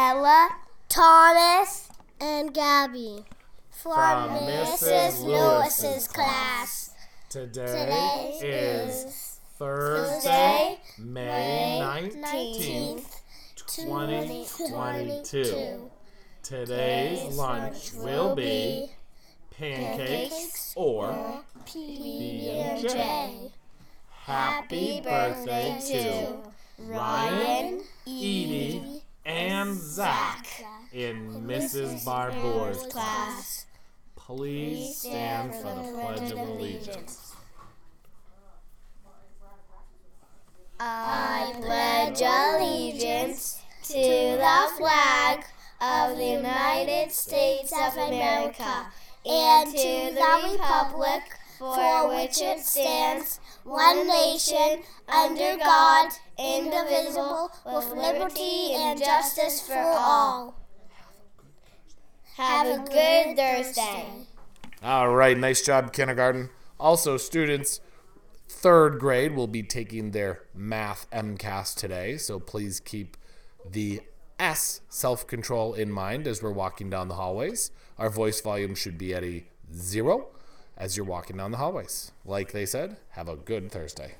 Ella, Thomas, and Gabby from, from Mrs. Lewis's, Lewis's class. Today, Today is Thursday, May 19th, 2022. Today's lunch will be pancakes or PB&J. Happy birthday to Ryan Zach in Mrs. Barbour's class. Please stand for the Pledge of Allegiance. I pledge allegiance to the flag of the United States of America and to the republic for which it stands, one nation, under God, indivisible, with liberty and justice for all. Have a good Thursday. All right, nice job, kindergarten. Also, students, third grade will be taking their math MCAS today, so please keep the S self control in mind as we're walking down the hallways. Our voice volume should be at a zero as you're walking down the hallways. Like they said, have a good Thursday.